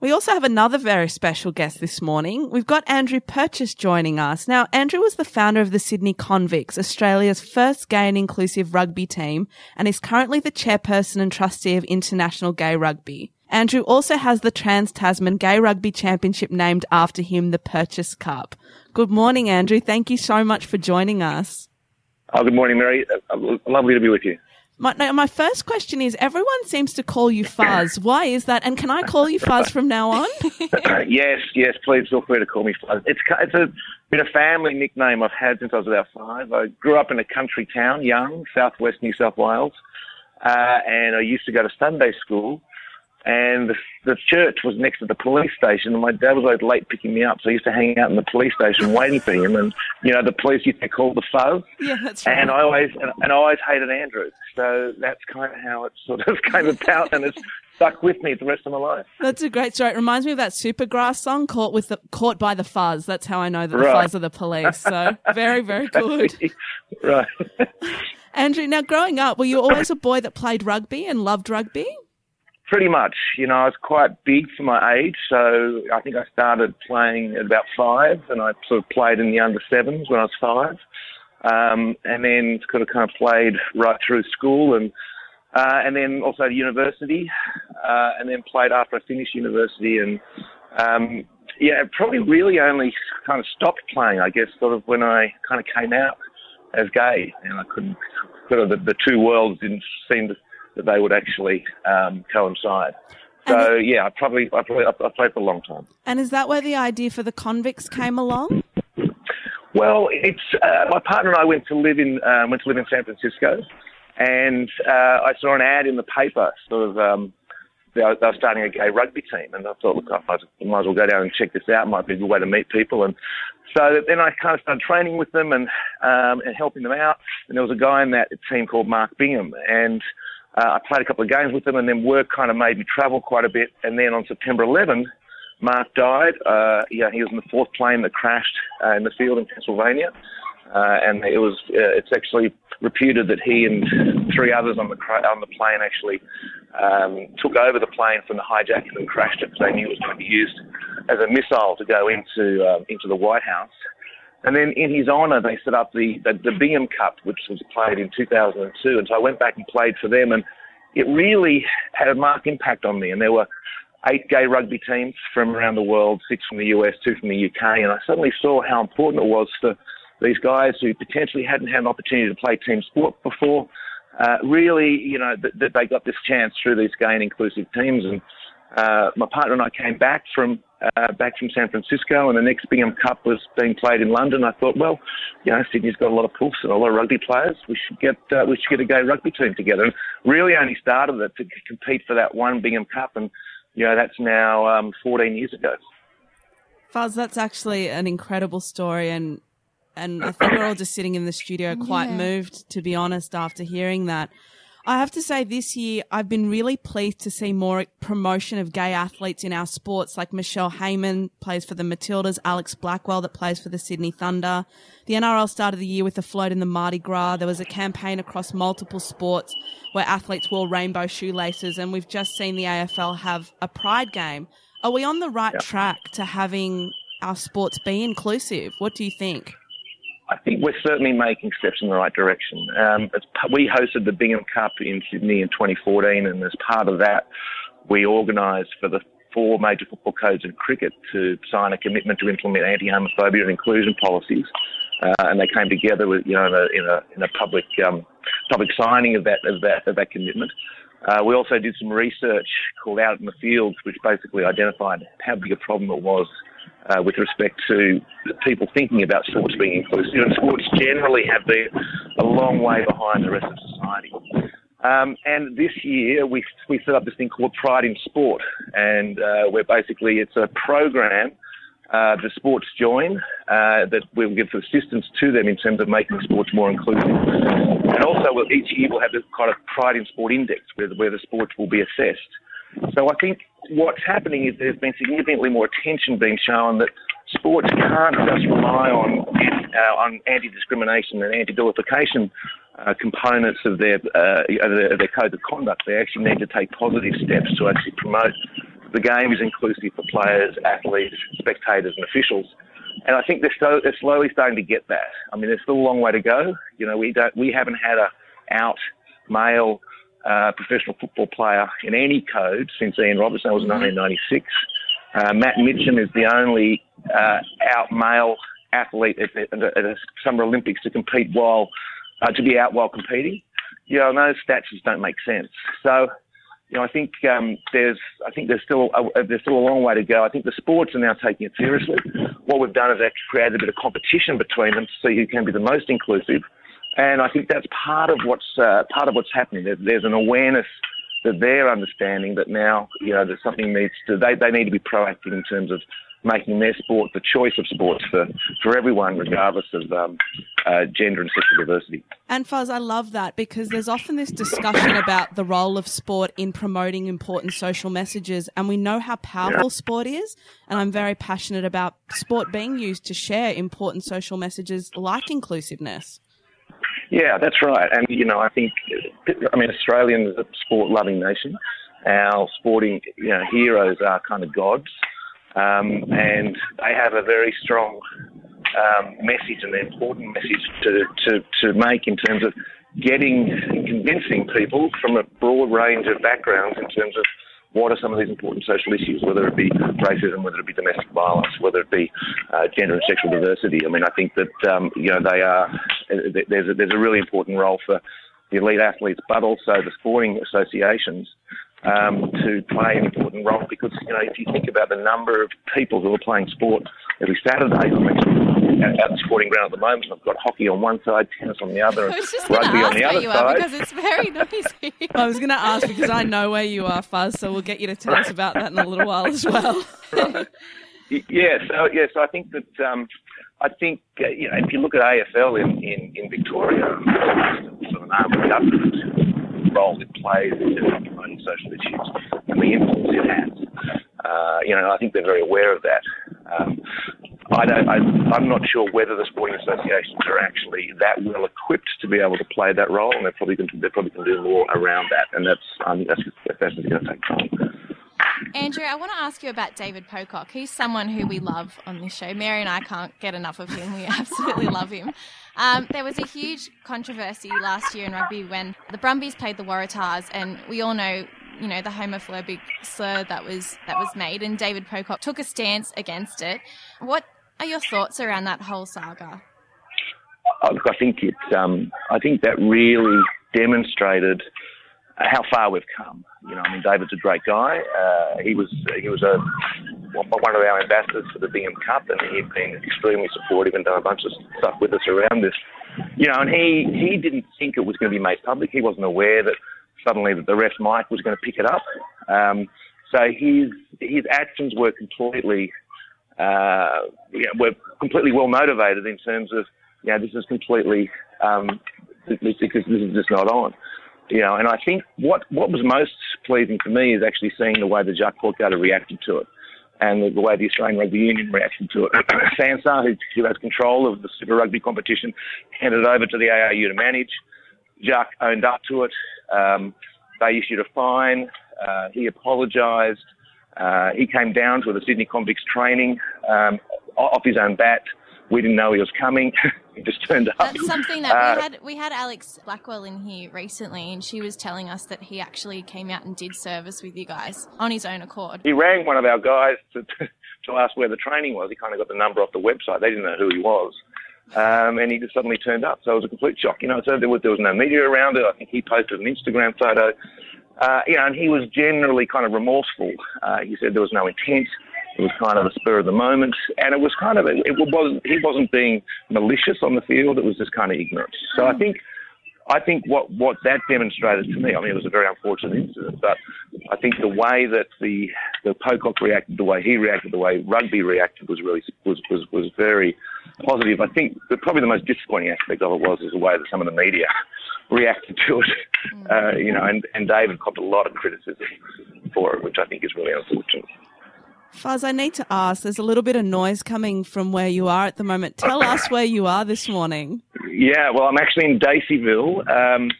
We also have another very special guest this morning. We've got Andrew Purchas joining us. Now, Andrew was the founder of the Sydney Convicts, Australia's first gay and inclusive rugby team, and is currently the chairperson and trustee of International Gay Rugby. Andrew also has the Trans Tasman Gay Rugby Championship named after him, the Purchas Cup. Good morning, Andrew. Thank you so much for joining us. Oh, good morning, Mary. Uh, lovely to be with you. My, no, my first question is everyone seems to call you Fuzz. Why is that? And can I call you Fuzz from now on? yes, yes, please feel free to call me Fuzz. It's, it's a been a family nickname I've had since I was about five. I grew up in a country town, young, southwest New South Wales, uh, and I used to go to Sunday school and the, the church was next to the police station, and my dad was always late picking me up, so I used to hang out in the police station waiting for him. And you know, the police used to call the fuzz. Yeah, that's right. And I always and, and I always hated Andrew, so that's kind of how it sort of came about, and it's stuck with me the rest of my life. That's a great story. It reminds me of that Supergrass song, "Caught with the Caught by the Fuzz." That's how I know that the Fuzz are the police. So very, very good. right. Andrew, now growing up, were you always a boy that played rugby and loved rugby? Pretty much. You know, I was quite big for my age, so I think I started playing at about five, and I sort of played in the under sevens when I was five, um, and then sort of kind of played right through school, and uh, and then also university, uh, and then played after I finished university, and um, yeah, probably really only kind of stopped playing, I guess, sort of when I kind of came out as gay, and I couldn't sort of the, the two worlds didn't seem to that they would actually um, coincide. So yeah, I probably I probably I played for a long time. And is that where the idea for the convicts came along? Well, it's uh, my partner and I went to live in um, went to live in San Francisco, and uh, I saw an ad in the paper, sort of. Um, they were, they were starting a gay rugby team, and I thought, look, I might, I might as well go down and check this out. Might be a good way to meet people. And so then I kind of started training with them and um, and helping them out. And there was a guy in that team called Mark Bingham, and uh, I played a couple of games with him, and then work kind of made me travel quite a bit. And then on September 11, Mark died. Uh, yeah, he was in the fourth plane that crashed uh, in the field in Pennsylvania, uh, and it was uh, it's actually reputed that he and three others on the on the plane actually um, took over the plane from the hijackers and crashed it because they knew it was going to be used as a missile to go into um, into the White House. And then in his honour, they set up the, the, the Bingham Cup, which was played in 2002. And so I went back and played for them, and it really had a marked impact on me. And there were eight gay rugby teams from around the world, six from the US, two from the UK. And I suddenly saw how important it was for these guys who potentially hadn't had an opportunity to play team sport before. Uh, really, you know, that, they got this chance through these gay and inclusive teams. And uh, my partner and I came back from uh, back from San Francisco, and the next Bingham Cup was being played in London. I thought, well, you know, Sydney's got a lot of pools and a lot of rugby players. We should get uh, we should get a gay rugby team together. And really only started it to compete for that one Bingham Cup, and you know that's now um, 14 years ago. Fuzz, that's actually an incredible story, and and I think we're all just sitting in the studio quite Yeah. moved, to be honest, after hearing that. I have to say, this year I've been really pleased to see more promotion of gay athletes in our sports, like Michelle Heyman plays for the Matildas, Alex Blackwell that plays for the Sydney Thunder. The NRL started the year with a float in the Mardi Gras. There was a campaign across multiple sports where athletes wore rainbow shoelaces, and we've just seen the AFL have a pride game. Are we on the right track to having our sports be inclusive? What do you think? I think we're certainly making steps in the right direction. Um, we hosted the Bingham Cup in Sydney in 2014, and as part of that, we organised for the four major football codes in cricket to sign a commitment to implement anti-homophobia and inclusion policies. Uh, and they came together with, you know, in a, in a, in a public, um, public signing of that, of that, of that commitment. Uh, we also did some research called Out in the Fields, which basically identified how big a problem it was uh, with respect to people thinking about sports being inclusive. And sports generally have been a long way behind the rest of society. Um, and this year we we set up this thing called Pride in Sport, and uh, where basically it's a program uh, the sports join uh, that we'll give assistance to them in terms of making sports more inclusive. And also, we'll, each year we'll have this kind of Pride in Sport index where, where the sports will be assessed. So I think what's happening is there's been significantly more attention being shown that sports can't just rely on uh, on anti-discrimination and anti-vilification uh, components of their, uh, of their their code of conduct. They actually need to take positive steps to actually promote the game is inclusive for players, athletes, spectators, and officials. And I think they're, so, they're slowly starting to get that. I mean, there's still a long way to go. You know, we don't, we haven't had a out male uh, professional football player in any code since Ian Robertson. That was 1996. Uh, Matt Mitcham is the only uh, out male athlete at, at, at, a Summer Olympics to compete while uh, to be out while competing. You know, those stats just don't make sense. So, you know, I think um, there's I think there's still a, there's still a long way to go. I think the sports are now taking it seriously. What we've done is actually created a bit of competition between them, to see who can be the most inclusive. And I think that's part of what's uh, part of what's happening. There's an awareness that they're understanding that now, you know, that something needs to, they, they need to be proactive in terms of making their sport the choice of sports for, for everyone, regardless of um, uh, gender and sexual diversity. And Fuzz, I love that because there's often this discussion about the role of sport in promoting important social messages, and we know how powerful yeah. sport is. And I'm very passionate about sport being used to share important social messages like inclusiveness. Yeah, that's right. And, you know, I think, I mean, Australia is a sport loving nation. Our sporting you know, heroes are kind of gods. Um, and they have a very strong um, message and an important message to, to, to make in terms of getting convincing people from a broad range of backgrounds in terms of what are some of these important social issues, whether it be racism, whether it be domestic violence, whether it be uh, gender and sexual diversity. I mean, I think that um, you know they are there's a, there's a really important role for the elite athletes, but also the sporting associations um, to play an important role because you know if you think about the number of people who are playing sport every Saturday, I'm actually at the sporting ground at the moment. I've got hockey on one side, tennis on the other, and rugby on the other side. because it's very noisy. I was going to ask because I know where you are, Fuzz, so we'll get you to tell us about that in a little while as well. right. Yeah, so yeah, so I think that um, I think uh, you know if you look at AFL in in, in Victoria, sort of arm of government role it plays in promoting social issues and the influence it has. Uh, you know, I think they're very aware of that. Um, I don't, I, am not sure whether the sporting associations are actually that well equipped to be able to play that role, and they're probably to, they're probably to do more around that, and that's um, that's that's going to take time. Andrew, I want to ask you about David Pocock. He's someone who we love on this show. Mary and I can't get enough of him. We absolutely love him. Um, there was a huge controversy last year in rugby when the Brumbies played the Waratahs, and we all know, you know, the homophobic slur that was that was made, and David Pocock took a stance against it. What are your thoughts around that whole saga? I think it. Um, I think that really demonstrated how far we've come. You know, I mean, David's a great guy. Uh, he was he was a one of our ambassadors for the Bingham Cup, and he'd been extremely supportive and done a bunch of stuff with us around this. You know, and he he didn't think it was going to be made public. He wasn't aware that suddenly that the ref Mike was going to pick it up. Um, so his his actions were completely uh, you know, were completely well motivated in terms of you know this is completely um, because this is just not on. You know, and I think what, what was most pleasing for me is actually seeing the way the Jacques Potgieter reacted to it and the, the, way the Australian Rugby Union reacted to it. SANZAR, who, who, has control of the Super Rugby competition, handed it over to the ARU to manage. Jacques owned up to it. Um, they issued a fine. Uh, he apologised. Uh, he came down to the Sydney Convicts training um, off his own bat. We didn't know he was coming. he just turned up. That's something that uh, we had. We had Alex Blackwell in here recently, and she was telling us that he actually came out and did service with you guys on his own accord. He rang one of our guys to to ask where the training was. He kind of got the number off the website. They didn't know who he was. Um, and he just suddenly turned up. So it was a complete shock. You know, so there was, there was no media around it. I think he posted an Instagram photo. Uh, you know, and he was generally kind of remorseful. Uh, he said there was no intent. It was kind of a spur of the moment, and it was kind of it was he wasn't being malicious on the field. It was just kind of ignorance. So I think. I think what, what that demonstrated to me, I mean, it was a very unfortunate incident, but I think the way that the the Pocock reacted, the way he reacted, the way rugby reacted was really was was, was very positive. I think the, probably the most disappointing aspect of it was is the way that some of the media reacted to it. Mm. Uh, you know, and, and David copped a lot of criticism for it, which I think is really unfortunate. Fuzz, I need to ask. There's a little bit of noise coming from where you are at the moment. Tell us where you are this morning. Yeah, well, I'm actually in Daceyville. Um,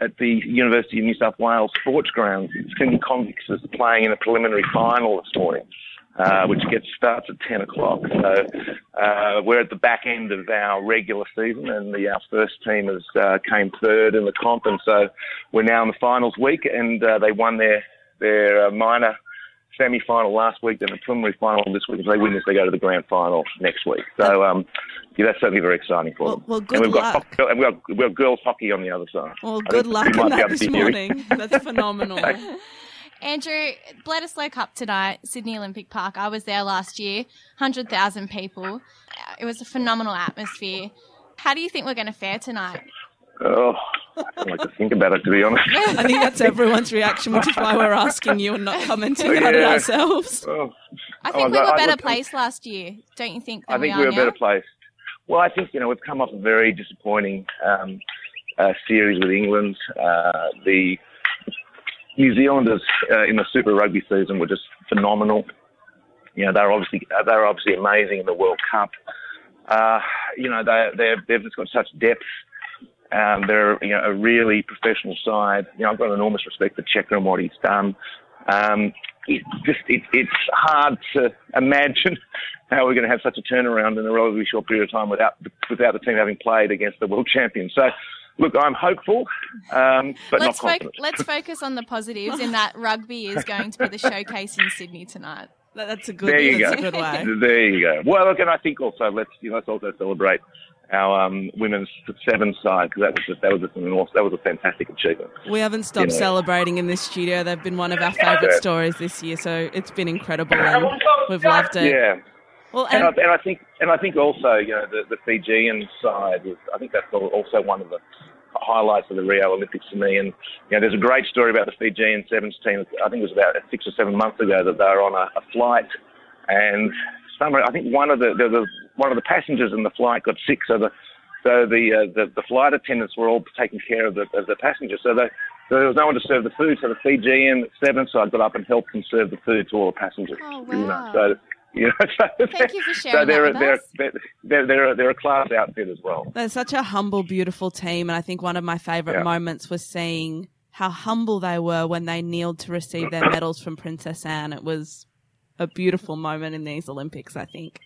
at the University of New South Wales Sports Grounds. Sydney Convicts is playing in a preliminary final this morning. Uh, which gets starts at 10 o'clock. So uh, we're at the back end of our regular season, and the, our first team has uh, came third in the comp, and so we're now in the finals week, and uh, they won their their uh, minor semi-final last week, then the preliminary final this week. If they win this, they go to the grand final next week. So um, yeah, that's certainly very exciting for Well, them. well, good and we've luck. got and we've got, we've got girls hockey on the other side. Well, I good luck on that this hear morning. That's phenomenal. Andrew, Bledisloe Cup tonight, Sydney Olympic Park. I was there last year, 100,000 people. Uh, It was a phenomenal atmosphere. How do you think we're going to fare tonight? Oh, I don't like to think about it to be honest. I think that's everyone's reaction, which is why we're asking you and not commenting on it ourselves. Oh, I Oh, think we were I better look- placed last year, don't you think? Than I think we we're are a better now? place. Well, I think you know we've come off a very disappointing um, uh, series with England. Uh, the New Zealanders uh, in the Super Rugby season were just phenomenal. You know they're obviously uh, they're obviously amazing in the World Cup. Uh, you know they they've they've just got such depth. Um, they're you know a really professional side. You know I've got enormous respect for Cheika and what he's done. Um, it's just it, it's hard to imagine how we're going to have such a turnaround in a relatively short period of time without without the team having played against the world champions. So, look, I'm hopeful, um, but Let's, not fo- confident. let's focus on the positives in that rugby is going to be the showcase in Sydney tonight. That's a good. There you that's go. a good way. There you go. Well, look, and I think also let's you know, let's also celebrate our um, women's seven side because that was just, that was just an awesome, that was a fantastic achievement. We haven't stopped You know. celebrating in this studio. They've been one of our favourite stories this year, so it's been incredible and we've loved it. Yeah. Well, And, and, I, and I think, and I think also, you know, the, the Fijian side is, I think that's al- also one of the highlights of the Rio Olympics for me. And you know, there's a great story about the Fijian sevens team. I think it was about six or seven months ago that they were on a, a flight, and some, I think one of the, the, the one of the passengers in the flight got sick, so the so the uh, the, the flight attendants were all taking care of the of the passengers. So they so there was no one to serve the food. So the Fijian sevens side got up and helped them serve the food to all the passengers. Oh, You know, wow. so you know, so Thank you for so sharing they're, that with they're, us. They're, they're, they're, they're a class outfit as well. they're such a humble, beautiful team, and I think one of my favourite Yeah. moments was seeing how humble they were when they kneeled to receive their medals from Princess Anne. It was a beautiful moment in these Olympics, I think.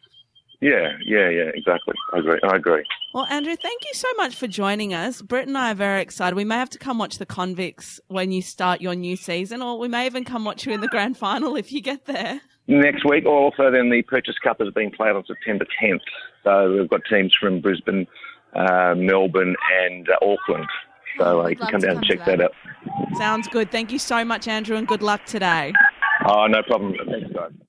Yeah, yeah, yeah, exactly. I agree. I agree. Well, Andrew, thank you so much for joining us. Britt and I are very excited. We may have to come watch the Convicts when you start your new season, or we may even come watch you in the grand final if you get there. Next week, also then the Purchas Cup is being played on September 10th. So we've got teams from Brisbane, uh, Melbourne, and uh, Auckland. So uh, you can come to down and check that that. out. Sounds good. Thank you so much, Andrew, and good luck today. Oh, no problem. Thanks, guys.